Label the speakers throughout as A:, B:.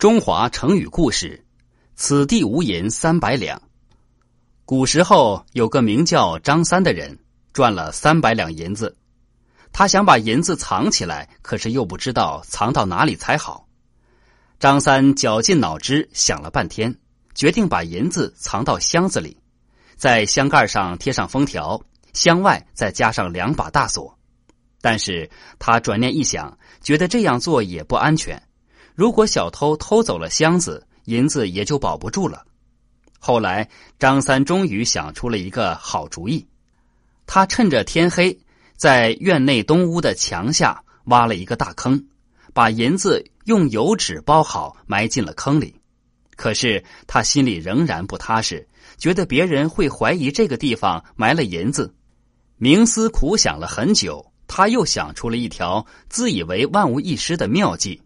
A: 中华成语故事：此地无银三百两。古时候有个名叫张三的人，赚了三百两银子。他想把银子藏起来，可是又不知道藏到哪里才好。张三绞尽脑汁想了半天，决定把银子藏到箱子里，在箱盖上贴上封条，箱外再加上两把大锁。但是他转念一想，觉得这样做也不安全。如果小偷偷走了箱子，银子也就保不住了。后来，张三终于想出了一个好主意。他趁着天黑，在院内东屋的墙下挖了一个大坑，把银子用油纸包好，埋进了坑里。可是他心里仍然不踏实，觉得别人会怀疑这个地方埋了银子。冥思苦想了很久，他又想出了一条自以为万无一失的妙计。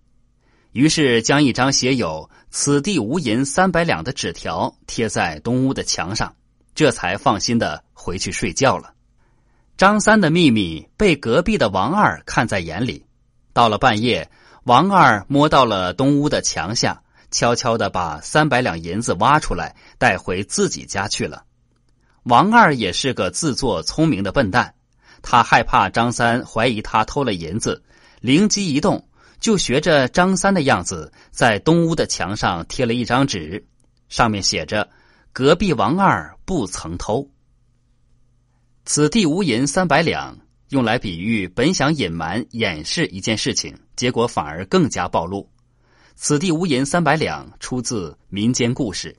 A: 于是将一张写有“此地无银三百两”的纸条贴在东屋的墙上，这才放心的回去睡觉了。张三的秘密被隔壁的王二看在眼里。到了半夜，王二摸到了东屋的墙下，悄悄的把三百两银子挖出来，带回自己家去了。王二也是个自作聪明的笨蛋，他害怕张三怀疑他偷了银子，灵机一动。就学着张三的样子，在东屋的墙上贴了一张纸，上面写着“隔壁王二不曾偷”。此地无银三百两，用来比喻本想隐瞒掩饰一件事情，结果反而更加暴露。此地无银三百两，出自民间故事。